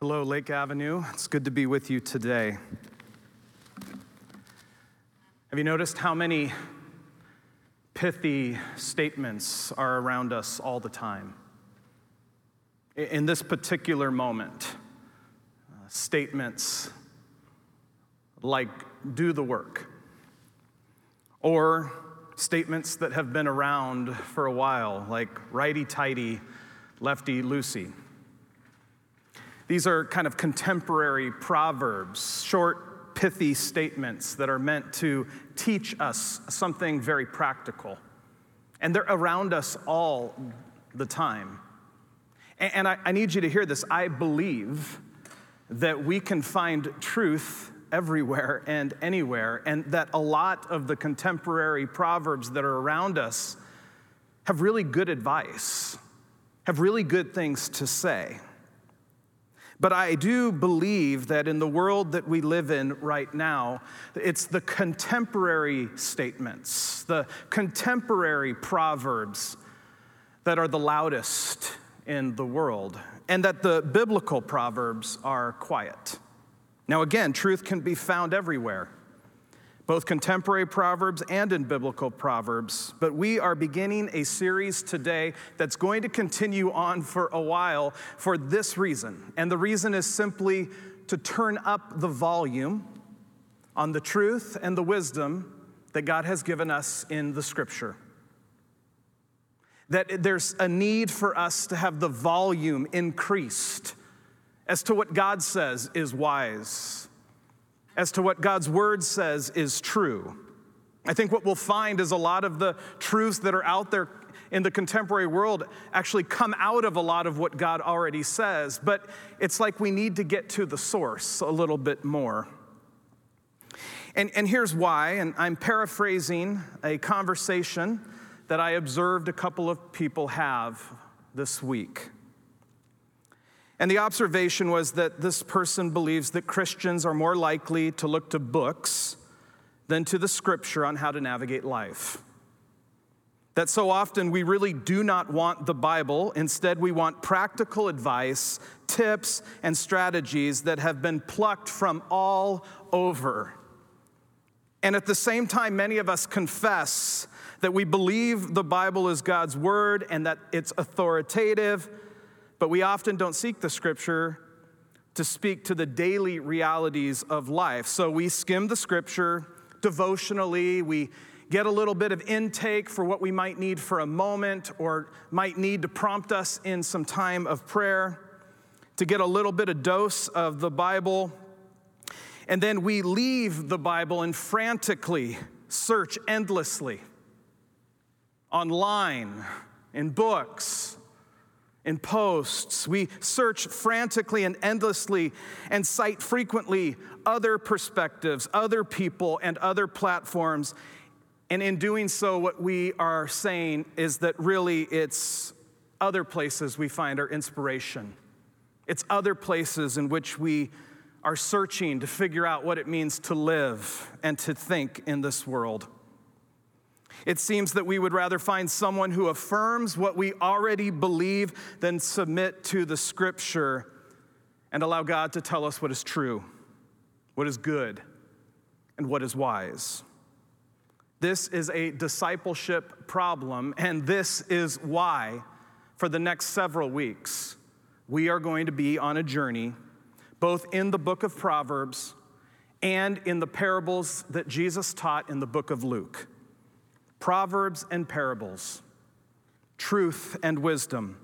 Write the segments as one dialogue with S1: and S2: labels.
S1: Hello, Lake Avenue. It's good to be with you today. Have you noticed how many pithy statements are around us all the time? In this particular moment, uh, statements like, do the work, or statements that have been around for a while, like righty tighty, lefty loosey. These are kind of contemporary proverbs, short, pithy statements that are meant to teach us something very practical. And they're around us all the time. And I, need you to hear this. I believe that we can find truth everywhere and anywhere, and that a lot of the contemporary proverbs that are around us have really good advice, have really good things to say. But I do believe that in the world that we live in right now, it's the contemporary statements, the contemporary proverbs that are the loudest in the world, and that the biblical proverbs are quiet. Now, again, truth can be found everywhere both contemporary Proverbs and in biblical Proverbs. But we are beginning a series today that's going to continue on for a while for this reason. And the reason is simply to turn up the volume on the truth and the wisdom that God has given us in the scripture. That there's a need for us to have the volume increased as to what God says is wise as to what God's word says is true. I think what we'll find is a lot of the truths that are out there in the contemporary world actually come out of a lot of what God already says, but it's like we need to get to the source a little bit more. And, and here's why, and I'm paraphrasing a conversation that I observed a couple of people have this week. And the observation was that this person believes that Christians are more likely to look to books than to the scripture on how to navigate life. That so often we really do not want the Bible. Instead, we want practical advice, tips, and strategies that have been plucked from all over. And at the same time, many of us confess that we believe the Bible is God's word and that it's authoritative but we often don't seek the scripture to speak to the daily realities of life. So we skim the scripture devotionally, we get a little bit of intake for what we might need for a moment or might need to prompt us in some time of prayer, to get a little bit of dose of the Bible. And then we leave the Bible and frantically search endlessly online, in books, in posts. We search frantically and endlessly and cite frequently other perspectives, other people, and other platforms. And in doing so, what we are saying is that really it's other places we find our inspiration. It's other places in which we are searching to figure out what it means to live and to think in this world. It seems that we would rather find someone who affirms what we already believe than submit to the scripture and allow God to tell us what is true, what is good, and what is wise. This is a discipleship problem, and this is why, for the next several weeks, we are going to be on a journey, both in the book of Proverbs and in the parables that Jesus taught in the book of Luke. Proverbs and parables, truth and wisdom.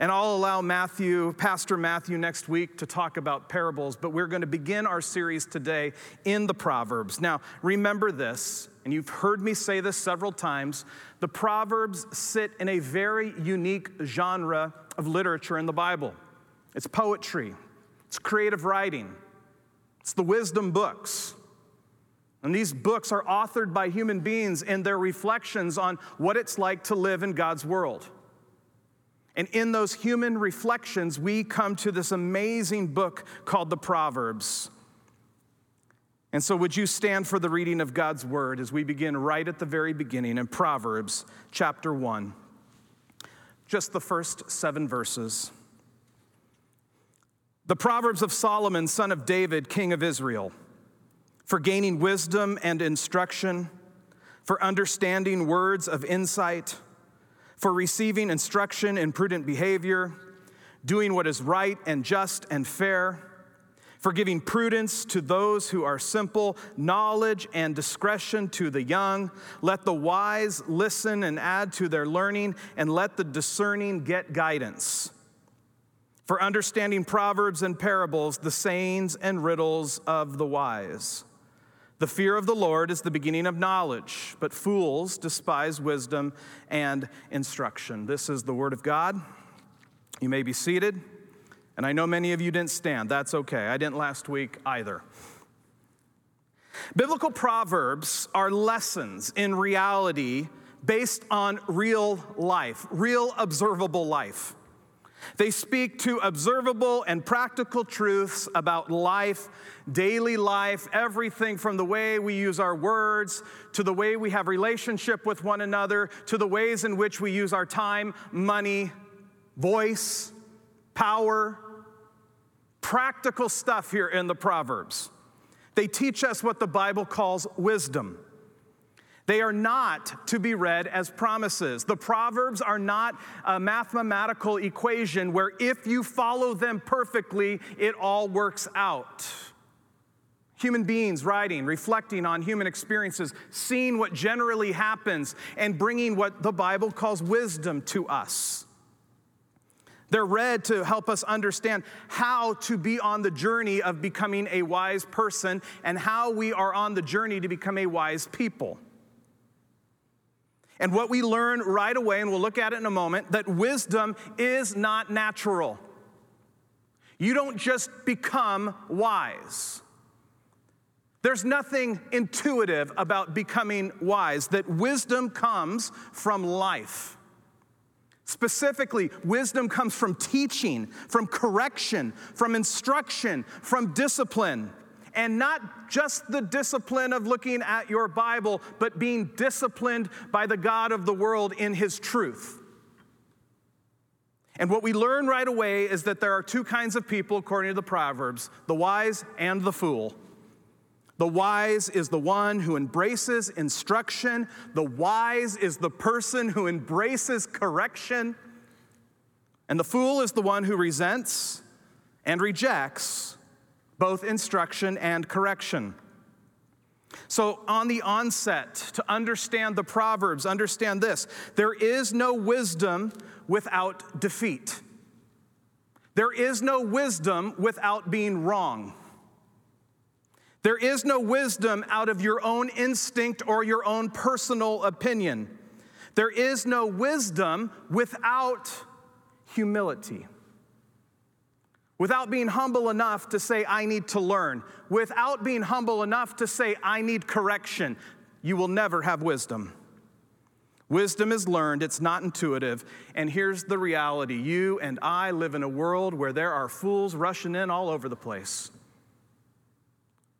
S1: And I'll allow Matthew, Pastor Matthew, next week to talk about parables, but we're going to begin our series today in the Proverbs. Now, remember this, and you've heard me say this several times the Proverbs sit in a very unique genre of literature in the Bible it's poetry, it's creative writing, it's the wisdom books. And these books are authored by human beings in their reflections on what it's like to live in God's world. And in those human reflections, we come to this amazing book called the Proverbs. And so, would you stand for the reading of God's word as we begin right at the very beginning in Proverbs chapter 1? Just the first seven verses. The Proverbs of Solomon, son of David, king of Israel, for gaining wisdom and instruction, for understanding words of insight, for receiving instruction in prudent behavior, doing what is right and just and fair, for giving prudence to those who are simple, knowledge and discretion to the young. Let the wise listen and add to their learning, and let the discerning get guidance for understanding proverbs and parables, the sayings and riddles of the wise. The fear of the Lord is the beginning of knowledge, but fools despise wisdom and instruction. This is the word of God. You may be seated. And I know many of you didn't stand. That's okay. I didn't last week either. Biblical proverbs are lessons in reality based on real life, real observable life. They speak to observable and practical truths about life, daily life, everything from the way we use our words to the way we have relationship with one another to the ways in which we use our time, money, voice, power. Practical stuff here in the Proverbs. They teach us what the Bible calls wisdom. They are not to be read as promises. The Proverbs are not a mathematical equation where if you follow them perfectly, it all works out. Human beings writing, reflecting on human experiences, seeing what generally happens, and bringing what the Bible calls wisdom to us. They're read to help us understand how to be on the journey of becoming a wise person and how we are on the journey to become a wise people. And what we learn right away, and we'll look at it in a moment, that wisdom is not natural. You don't just become wise. There's nothing intuitive about becoming wise, that wisdom comes from life. Specifically, wisdom comes from teaching, from correction, from instruction, from discipline and not just the discipline of looking at your Bible, but being disciplined by the God of the world in His truth. And what we learn right away is that there are two kinds of people, according to the Proverbs the wise and the fool. The wise is the one who embraces instruction, the wise is the person who embraces correction, and the fool is the one who resents and rejects both instruction and correction. So, on the onset, to understand the Proverbs, understand this there is no wisdom without defeat. There is no wisdom without being wrong. There is no wisdom out of your own instinct or your own personal opinion. There is no wisdom without humility without being humble enough to say, I need to learn, without being humble enough to say, I need correction, you will never have wisdom. Wisdom is learned, it's not intuitive. And here's the reality you and I live in a world where there are fools rushing in all over the place.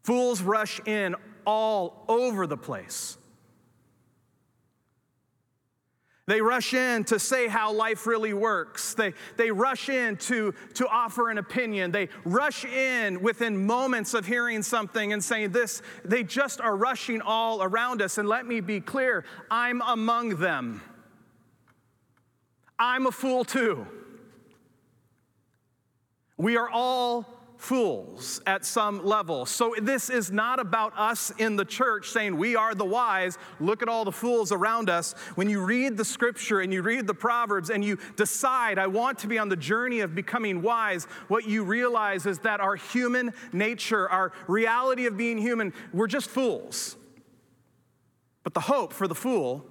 S1: Fools rush in all over the place. They rush in to say how life really works. They, they rush in to, to offer an opinion. They rush in within moments of hearing something and saying this. They just are rushing all around us. And let me be clear I'm among them. I'm a fool too. We are all fools at some level. So this is not about us in the church saying we are the wise, look at all the fools around us. When you read the scripture and you read the Proverbs and you decide, I want to be on the journey of becoming wise, what you realize is that our human nature, our reality of being human, we're just fools. But the hope for the fool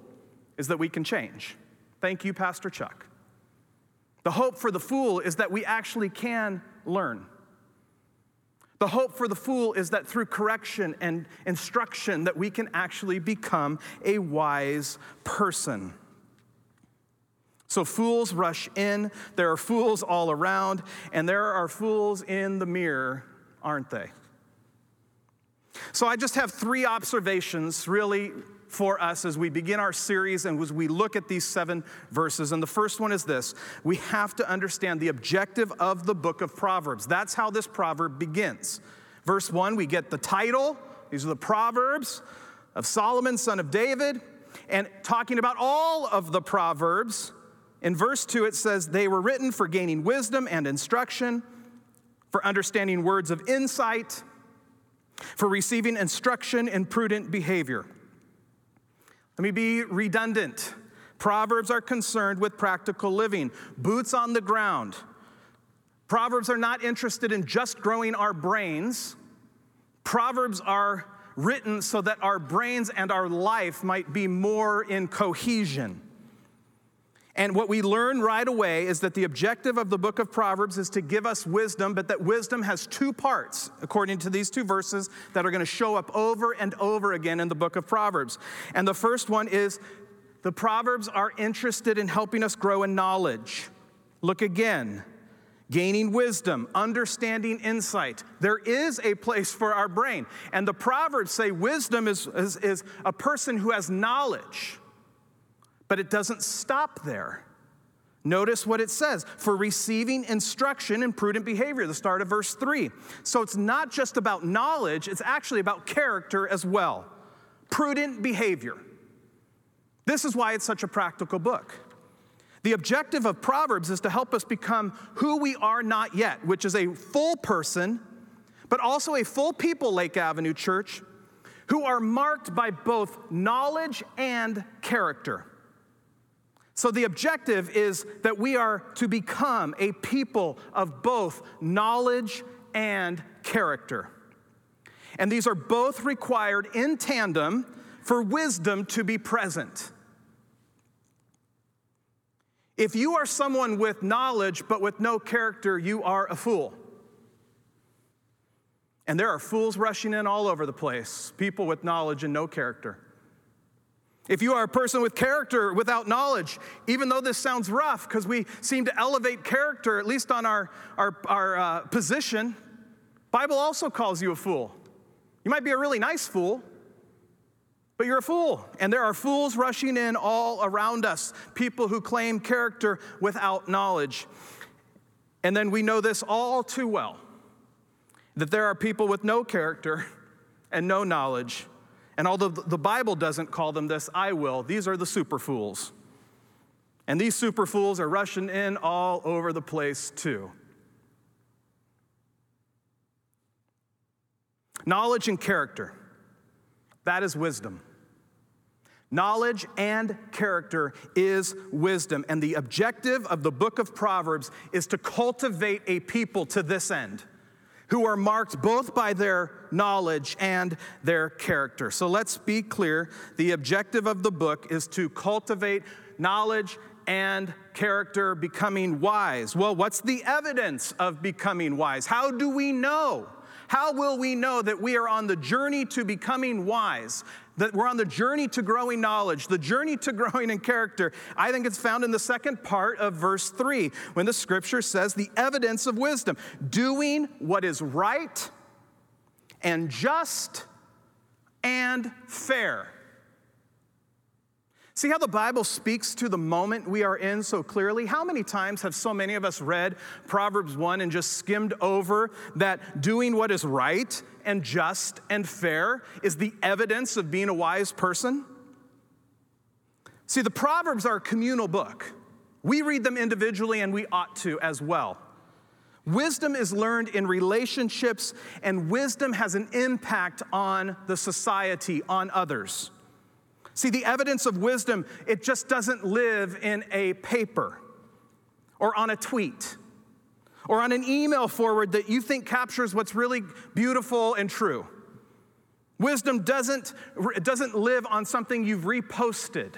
S1: is that we can change. Thank you, Pastor Chuck. The hope for the fool is that we actually can learn. The hope for the fool is that through correction and instruction that we can actually become a wise person. So fools rush in, there are fools all around, and there are fools in the mirror, aren't they? So I just have three observations really for us as we begin our series and as we look at these seven verses. And the first one is this we have to understand the objective of the book of Proverbs. That's how this proverb begins. Verse one, we get the title, these are the Proverbs of Solomon, son of David, and talking about all of the Proverbs. In verse 2, it says, They were written for gaining wisdom and instruction, for understanding words of insight, for receiving instruction in prudent behavior. Let me be redundant. Proverbs are concerned with practical living, boots on the ground. Proverbs are not interested in just growing our brains. Proverbs are written so that our brains and our life might be more in cohesion. And what we learn right away is that the objective of the book of Proverbs is to give us wisdom, but that wisdom has two parts, according to these two verses that are going to show up over and over again in the book of Proverbs. And the first one is the Proverbs are interested in helping us grow in knowledge. Look again gaining wisdom, understanding insight. There is a place for our brain. And the Proverbs say wisdom is, is, is, a person who has knowledge, but it doesn't stop there. Notice what it says for receiving instruction in prudent behavior, the start of verse 3. So it's not just about knowledge, it's actually about character as well. Prudent behavior. This is why it's such a practical book. The objective of Proverbs is to help us become who we are not yet, which is a full person, but also a full people, Lake Avenue Church, who are marked by both knowledge and character. So, the objective is that we are to become a people of both knowledge and character. And these are both required in tandem for wisdom to be present. If you are someone with knowledge but with no character, you are a fool. And there are fools rushing in all over the place, people with knowledge and no character. If you are a person with character without knowledge, even though this sounds rough because we seem to elevate character, at least on our, our, our uh, position, Bible also calls you a fool. You might be a really nice fool, but you're a fool. And there are fools rushing in all around us, people who claim character without knowledge. And then we know this all too well that there are people with no character and no knowledge. And although the Bible doesn't call them this, I will. These are the super fools. And these super fools are rushing in all over the place too. Knowledge and character, that is wisdom. Knowledge and character is wisdom. And the objective of the book of Proverbs is to cultivate a people to this end who are marked both by their knowledge and their character. So let's be clear the objective of the book is to cultivate knowledge and character, becoming wise. Well, what's the evidence of becoming wise? How do we know? How will we know that we are on the journey to becoming wise? That we're on the journey to growing knowledge, the journey to growing in character. I think it's found in the second part of verse 3 when the scripture says the evidence of wisdom, doing what is right and just and fair. See how the Bible speaks to the moment we are in so clearly? How many times have so many of us read Proverbs 1 and just skimmed over that doing what is right and just and fair is the evidence of being a wise person? See, the Proverbs are a communal book. We read them individually and we ought to as well. Wisdom is learned in relationships, and wisdom has an impact on the society, on others. See, the evidence of wisdom, it just doesn't live in a paper or on a tweet or on an email forward that you think captures what's really beautiful and true. Wisdom doesn't, doesn't live on something you've reposted.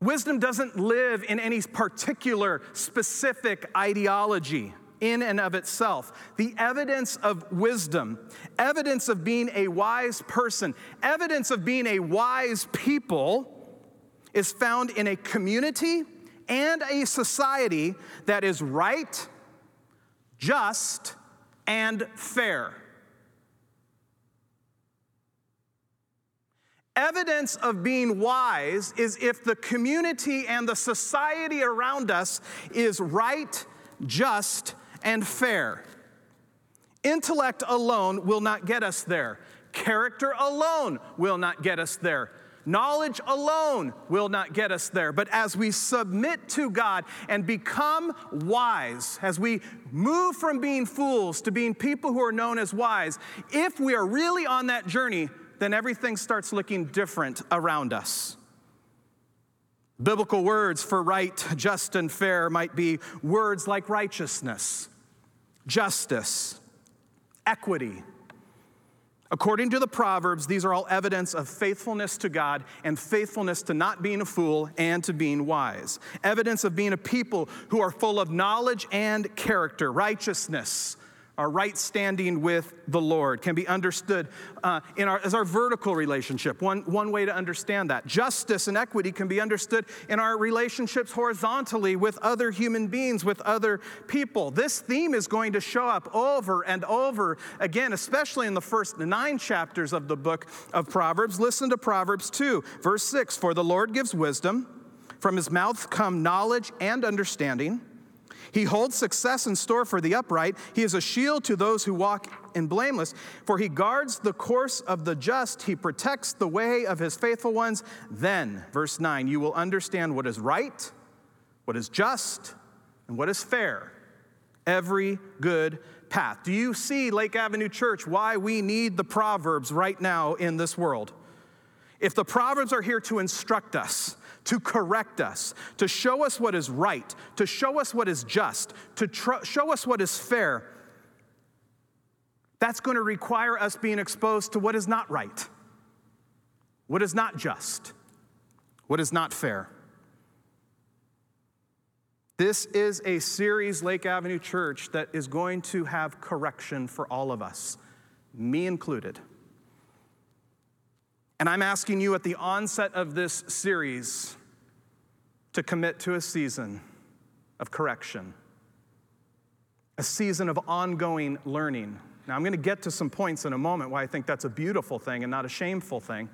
S1: Wisdom doesn't live in any particular specific ideology in and of itself. The evidence of wisdom, evidence of being a wise person, evidence of being a wise people is found in a community and a society that is right, just, and fair. Evidence of being wise is if the community and the society around us is right, just, and fair. Intellect alone will not get us there. Character alone will not get us there. Knowledge alone will not get us there. But as we submit to God and become wise, as we move from being fools to being people who are known as wise, if we are really on that journey, then everything starts looking different around us. Biblical words for right, just, and fair might be words like righteousness, justice, equity. According to the Proverbs, these are all evidence of faithfulness to God and faithfulness to not being a fool and to being wise. Evidence of being a people who are full of knowledge and character, righteousness, our right standing with the Lord can be understood uh, in our, as our vertical relationship. One, one way to understand that. Justice and equity can be understood in our relationships horizontally with other human beings, with other people. This theme is going to show up over and over again, especially in the first nine chapters of the book of Proverbs. Listen to Proverbs 2, verse 6 For the Lord gives wisdom, from his mouth come knowledge and understanding. He holds success in store for the upright. He is a shield to those who walk in blameless. For he guards the course of the just. He protects the way of his faithful ones. Then, verse 9, you will understand what is right, what is just, and what is fair. Every good path. Do you see, Lake Avenue Church, why we need the Proverbs right now in this world? If the Proverbs are here to instruct us, to correct us, to show us what is right, to show us what is just, to tr- show us what is fair, that's going to require us being exposed to what is not right, what is not just, what is not fair. This is a series, Lake Avenue Church, that is going to have correction for all of us, me included. And I'm asking you at the onset of this series to commit to a season of correction, a season of ongoing learning. Now, I'm going to get to some points in a moment why I think that's a beautiful thing and not a shameful thing.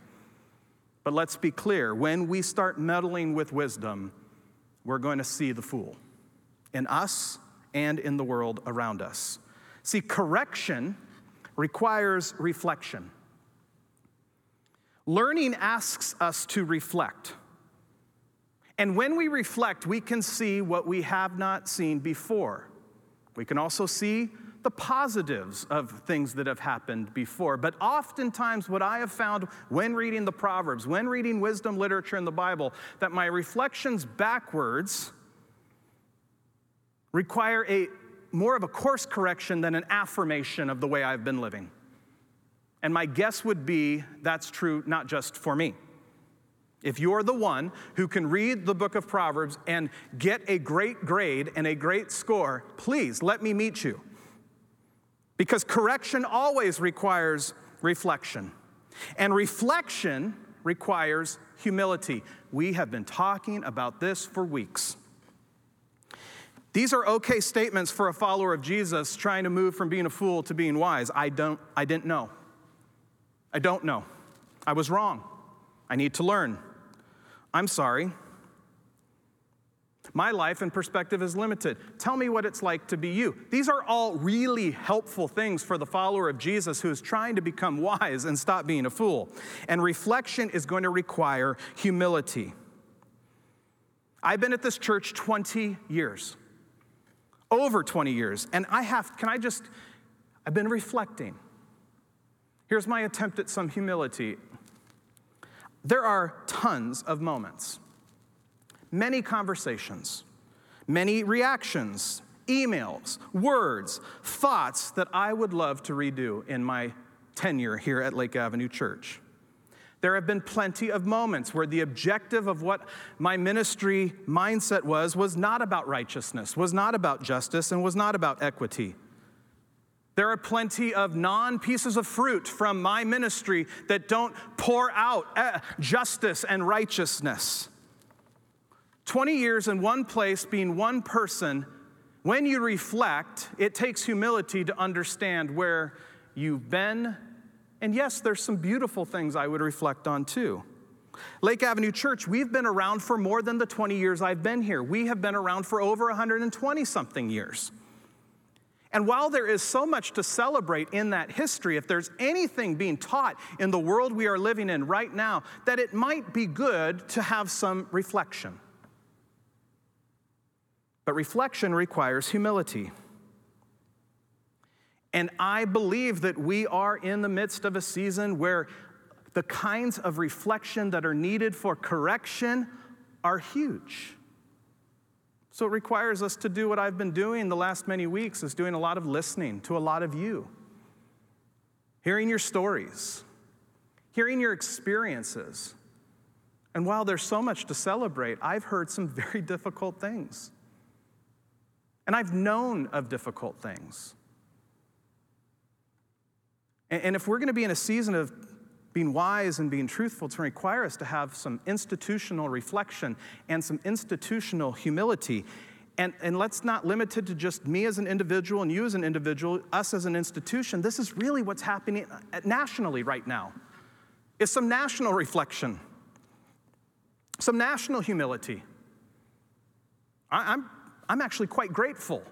S1: But let's be clear when we start meddling with wisdom, we're going to see the fool in us and in the world around us. See, correction requires reflection. Learning asks us to reflect. And when we reflect, we can see what we have not seen before. We can also see the positives of things that have happened before. But oftentimes, what I have found when reading the Proverbs, when reading wisdom literature in the Bible, that my reflections backwards require a more of a course correction than an affirmation of the way I've been living. And my guess would be that's true not just for me. If you're the one who can read the book of Proverbs and get a great grade and a great score, please let me meet you. Because correction always requires reflection, and reflection requires humility. We have been talking about this for weeks. These are okay statements for a follower of Jesus trying to move from being a fool to being wise. I don't I didn't know. I don't know. I was wrong. I need to learn. I'm sorry. My life and perspective is limited. Tell me what it's like to be you. These are all really helpful things for the follower of Jesus who is trying to become wise and stop being a fool. And reflection is going to require humility. I've been at this church 20 years, over 20 years, and I have, can I just, I've been reflecting. Here's my attempt at some humility. There are tons of moments, many conversations, many reactions, emails, words, thoughts that I would love to redo in my tenure here at Lake Avenue Church. There have been plenty of moments where the objective of what my ministry mindset was was not about righteousness, was not about justice, and was not about equity. There are plenty of non pieces of fruit from my ministry that don't pour out eh, justice and righteousness. 20 years in one place, being one person, when you reflect, it takes humility to understand where you've been And yes, there's some beautiful things I would reflect on too. Lake Avenue Church, we've been around for more than the 20 years I've been here. We have been around for over 120 something years. And while there is so much to celebrate in that history, if there's anything being taught in the world we are living in right now, that it might be good to have some reflection. But reflection requires humility. And I believe that we are in the midst of a season where the kinds of reflection that are needed for correction are huge. So it requires us to do what I've been doing the last many weeks is doing a lot of listening to a lot of you. Hearing your stories, hearing your experiences. And while there's so much to celebrate, I've heard some very difficult things. And I've known of difficult things. And if we're going to be in a season of being wise and being truthful to require us to have some institutional reflection and some institutional humility. And, and let's not limit it to just me as an individual and you as an individual, us as an institution. This is really what's happening uh, nationally right now. Is some national reflection, some national humility. I, I'm, I'm actually quite grateful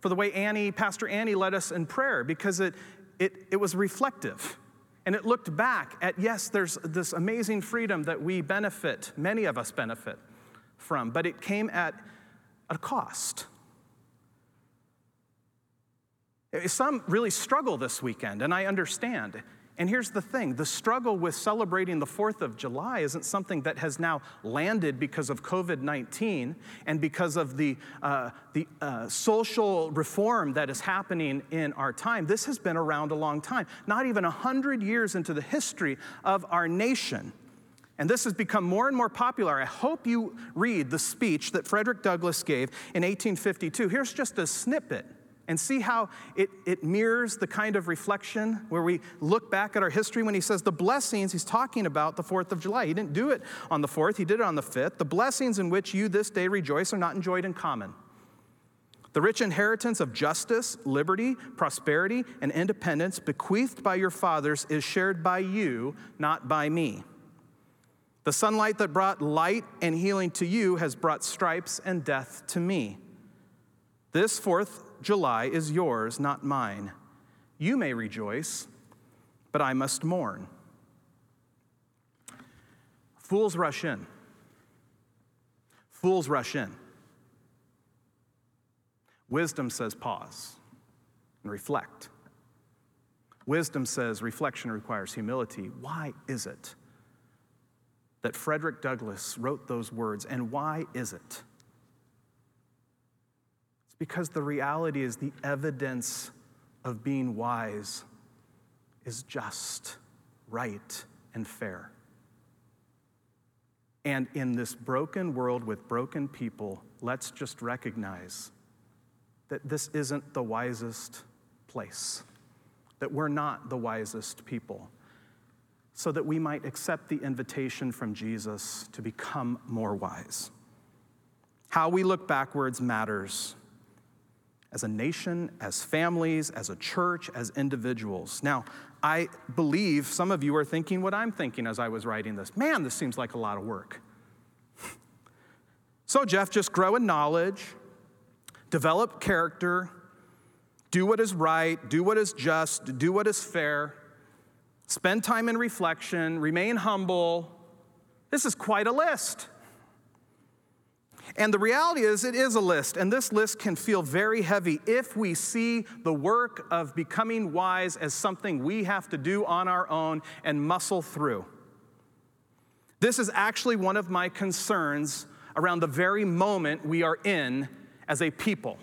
S1: for the way Annie, Pastor Annie, led us in prayer because it, it, it was reflective. And it looked back at, yes, there's this amazing freedom that we benefit, many of us benefit from, but it came at a cost. Some really struggle this weekend, and I understand. And here's the thing the struggle with celebrating the 4th of July isn't something that has now landed because of COVID 19 and because of the, uh, the uh, social reform that is happening in our time. This has been around a long time, not even 100 years into the history of our nation. And this has become more and more popular. I hope you read the speech that Frederick Douglass gave in 1852. Here's just a snippet and see how it, it mirrors the kind of reflection where we look back at our history when he says the blessings, he's talking about the 4th of July. He didn't do it on the 4th, he did it on the 5th. The blessings in which you this day rejoice are not enjoyed in common. The rich inheritance of justice, liberty, prosperity, and independence bequeathed by your fathers is shared by you, not by me. The sunlight that brought light and healing to you has brought stripes and death to me. This fourth July is yours, not mine. You may rejoice, but I must mourn. Fools rush in. Fools rush in. Wisdom says pause and reflect. Wisdom says reflection requires humility. Why is it that Frederick Douglass wrote those words, and why is it? Because the reality is the evidence of being wise is just, right, and fair. And in this broken world with broken people, let's just recognize that this isn't the wisest place, that we're not the wisest people, so that we might accept the invitation from Jesus to become more wise. How we look backwards matters as a nation, as families, as a church, as individuals. Now, I believe some of you are thinking what I'm thinking as I was writing this. Man, this seems like a lot of work. so, Jeff, just grow in knowledge, develop character, do what is right, do what is just, do what is fair, spend time in reflection, remain humble. This is quite a list. And the reality is, it is a list, and this list can feel very heavy if we see the work of becoming wise as something we have to do on our own and muscle through. This is actually one of my concerns around the very moment we are in as a people.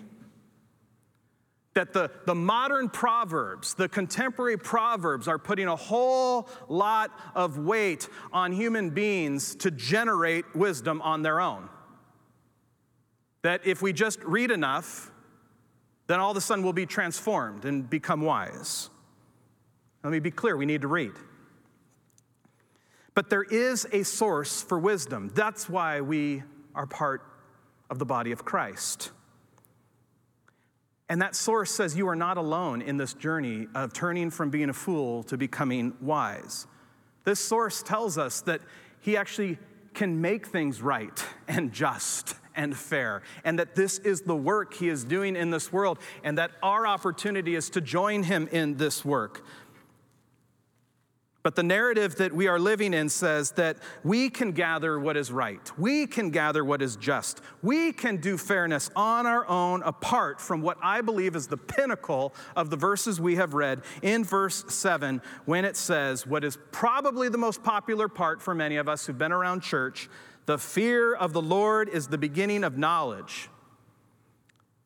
S1: That the, the modern proverbs, the contemporary proverbs, are putting a whole lot of weight on human beings to generate wisdom on their own that if we just read enough, then all of a sudden we'll be transformed and become wise. Let me be clear we need to read. But there is a source for wisdom. That's why we are part of the body of Christ. And that source says you are not alone in this journey of turning from being a fool to becoming wise. This source tells us that he actually can make things right and just and fair, and that this is the work he is doing in this world, and that our opportunity is to join him in this work. But the narrative that we are living in says that we can gather what is right. We can gather what is just. We can do fairness on our own apart from what I believe is the pinnacle of the verses we have read in verse 7 when it says what is probably the most popular part for many of us who've been around church the fear of the Lord is the beginning of knowledge.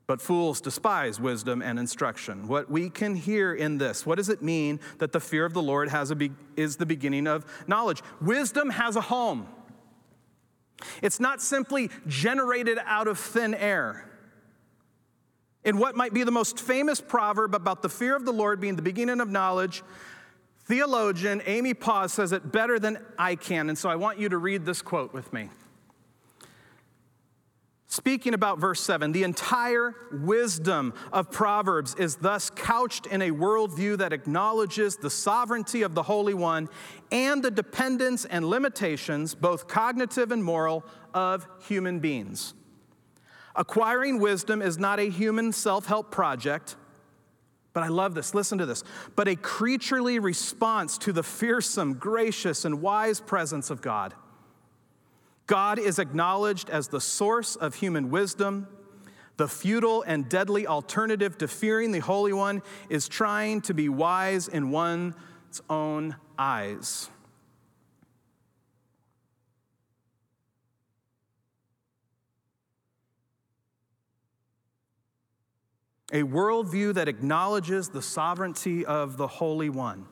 S1: But fools despise wisdom and instruction. What we can hear in this, what does it mean that the fear of the Lord has a be, is the beginning of knowledge? Wisdom has a home. It's not simply generated out of thin air. In what might be the most famous proverb about the fear of the Lord being the beginning of knowledge, theologian Amy Pauw says it better than I can. And so I want you to read this quote with me. Speaking about verse 7, the entire wisdom of Proverbs is thus couched in a worldview that acknowledges the sovereignty of the Holy One and the dependence and limitations, both cognitive and moral, of human beings. Acquiring wisdom is not a human self help project, but I love this, listen to this, but a creaturely response to the fearsome, gracious, and wise presence of God. God is acknowledged as the source of human wisdom. The futile and deadly alternative to fearing the Holy One is trying to be wise in one's own eyes. A worldview that acknowledges the sovereignty of the Holy One.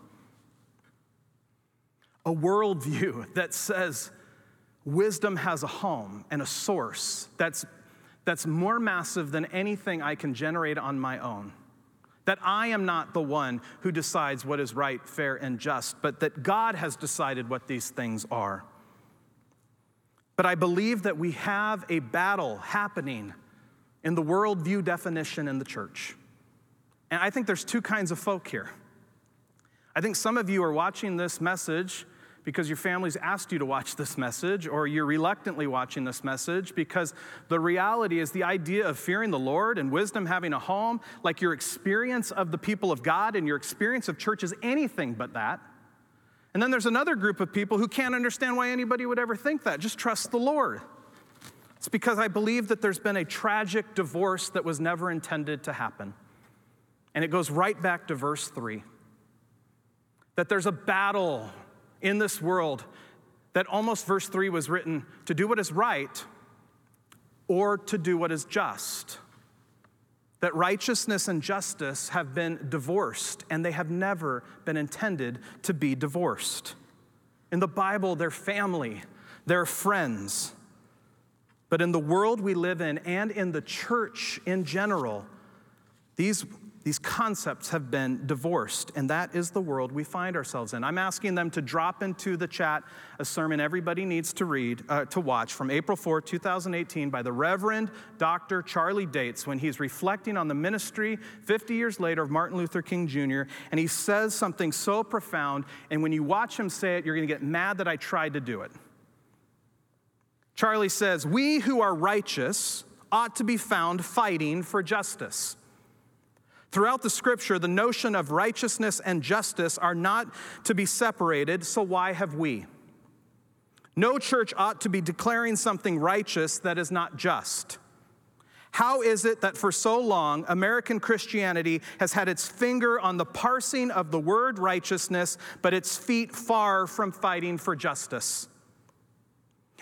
S1: A worldview that says wisdom has a home and a source that's, that's more massive than anything I can generate on my own. That I am not the one who decides what is right, fair, and just, but that God has decided what these things are. But I believe that we have a battle happening in the worldview definition in the church. And I think there's two kinds of folk here. I think some of you are watching this message because your family's asked you to watch this message, or you're reluctantly watching this message because the reality is the idea of fearing the Lord and wisdom having a home, like your experience of the people of God and your experience of church is anything but that. And then there's another group of people who can't understand why anybody would ever think that. Just trust the Lord. It's because I believe that there's been a tragic divorce that was never intended to happen. And it goes right back to verse 3 that there's a battle in this world that almost verse 3 was written to do what is right or to do what is just. That righteousness and justice have been divorced and they have never been intended to be divorced. In the Bible, they're family, they're friends. But in the world we live in and in the church in general, these these concepts have been divorced, and that is the world we find ourselves in. I'm asking them to drop into the chat a sermon everybody needs to read, uh, to watch from April 4, 2018, by the Reverend Dr. Charlie Dates when he's reflecting on the ministry 50 years later of Martin Luther King Jr., and he says something so profound, and when you watch him say it, you're gonna get mad that I tried to do it. Charlie says, We who are righteous ought to be found fighting for justice. Throughout the scripture, the notion of righteousness and justice are not to be separated, so why have we? No church ought to be declaring something righteous that is not just. How is it that for so long American Christianity has had its finger on the parsing of the word righteousness, but its feet far from fighting for justice?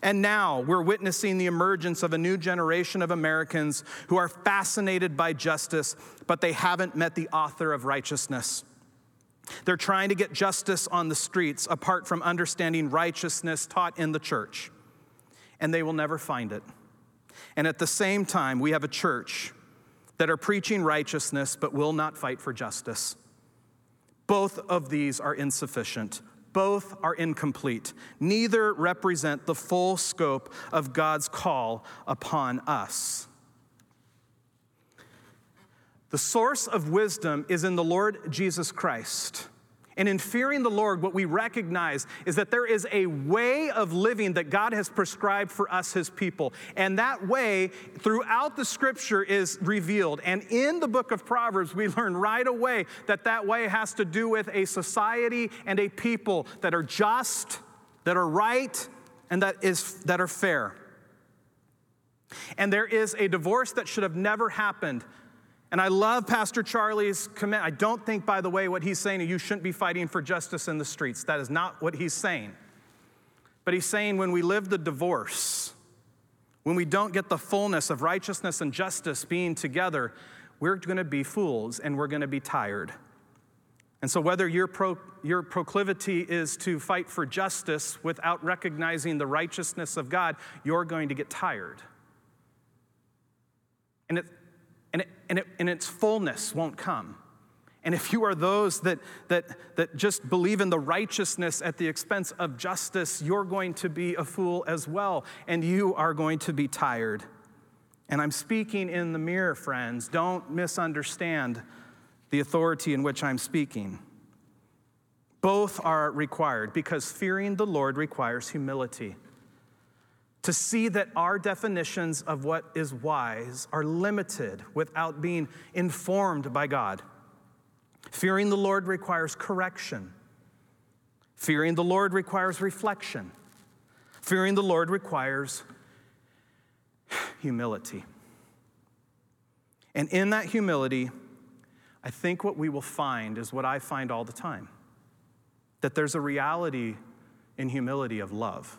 S1: And now we're witnessing the emergence of a new generation of Americans who are fascinated by justice, but they haven't met the author of righteousness. They're trying to get justice on the streets apart from understanding righteousness taught in the church, and they will never find it. And at the same time, we have a church that are preaching righteousness but will not fight for justice. Both of these are insufficient. Both are incomplete. Neither represent the full scope of God's call upon us. The source of wisdom is in the Lord Jesus Christ. And in fearing the Lord, what we recognize is that there is a way of living that God has prescribed for us, his people. And that way, throughout the scripture, is revealed. And in the book of Proverbs, we learn right away that that way has to do with a society and a people that are just, that are right, and that, is, that are fair. And there is a divorce that should have never happened and I love Pastor Charlie's comment. I don't think, by the way, what he's saying, is you shouldn't be fighting for justice in the streets. That is not what he's saying. But he's saying when we live the divorce, when we don't get the fullness of righteousness and justice being together, we're going to be fools and we're going to be tired. And so, whether your, pro, your proclivity is to fight for justice without recognizing the righteousness of God, you're going to get tired. And it, and, it, and, it, and its fullness won't come. And if you are those that, that, that just believe in the righteousness at the expense of justice, you're going to be a fool as well, and you are going to be tired. And I'm speaking in the mirror, friends. Don't misunderstand the authority in which I'm speaking. Both are required because fearing the Lord requires humility to see that our definitions of what is wise are limited without being informed by God. Fearing the Lord requires correction. Fearing the Lord requires reflection. Fearing the Lord requires humility. And in that humility, I think what we will find is what I find all the time that there's a reality in humility of love.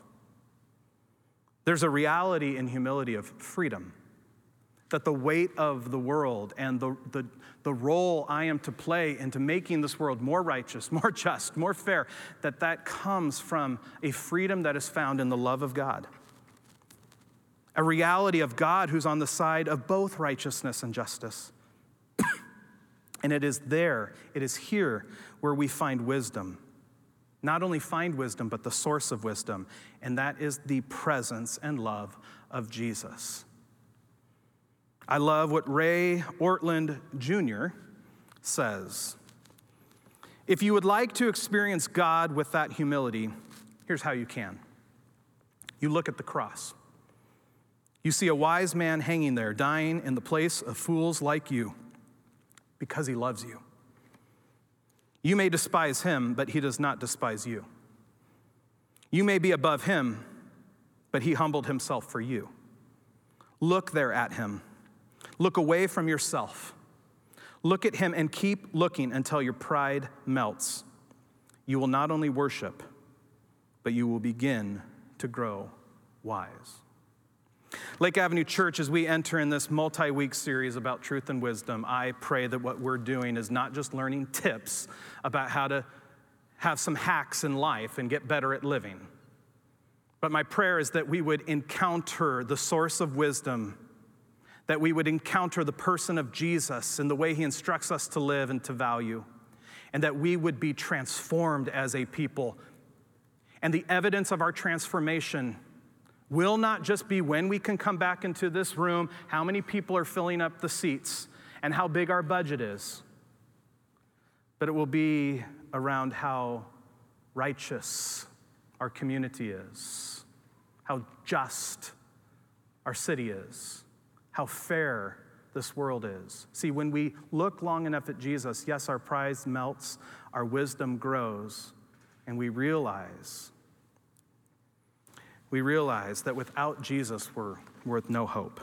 S1: There's a reality in humility of freedom. That the weight of the world and the, the, the role I am to play into making this world more righteous, more just, more fair, that that comes from a freedom that is found in the love of God. A reality of God who's on the side of both righteousness and justice. and it is there, it is here where we find wisdom not only find wisdom, but the source of wisdom, and that is the presence and love of Jesus. I love what Ray Ortlund Jr. says. If you would like to experience God with that humility, here's how you can you look at the cross. You see a wise man hanging there, dying in the place of fools like you, because he loves you. You may despise him, but he does not despise you. You may be above him, but he humbled himself for you. Look there at him. Look away from yourself. Look at him and keep looking until your pride melts. You will not only worship, but you will begin to grow wise. Lake Avenue Church, as we enter in this multi week series about truth and wisdom, I pray that what we're doing is not just learning tips about how to have some hacks in life and get better at living. But my prayer is that we would encounter the source of wisdom, that we would encounter the person of Jesus and the way he instructs us to live and to value, and that we would be transformed as a people. And the evidence of our transformation will not just be when we can come back into this room, how many people are filling up the seats, and how big our budget is, but it will be around how righteous our community is, how just our city is, how fair this world is. See, when we look long enough at Jesus, yes, our pride melts, our wisdom grows, and we realize we realize that without Jesus, we're worth no hope.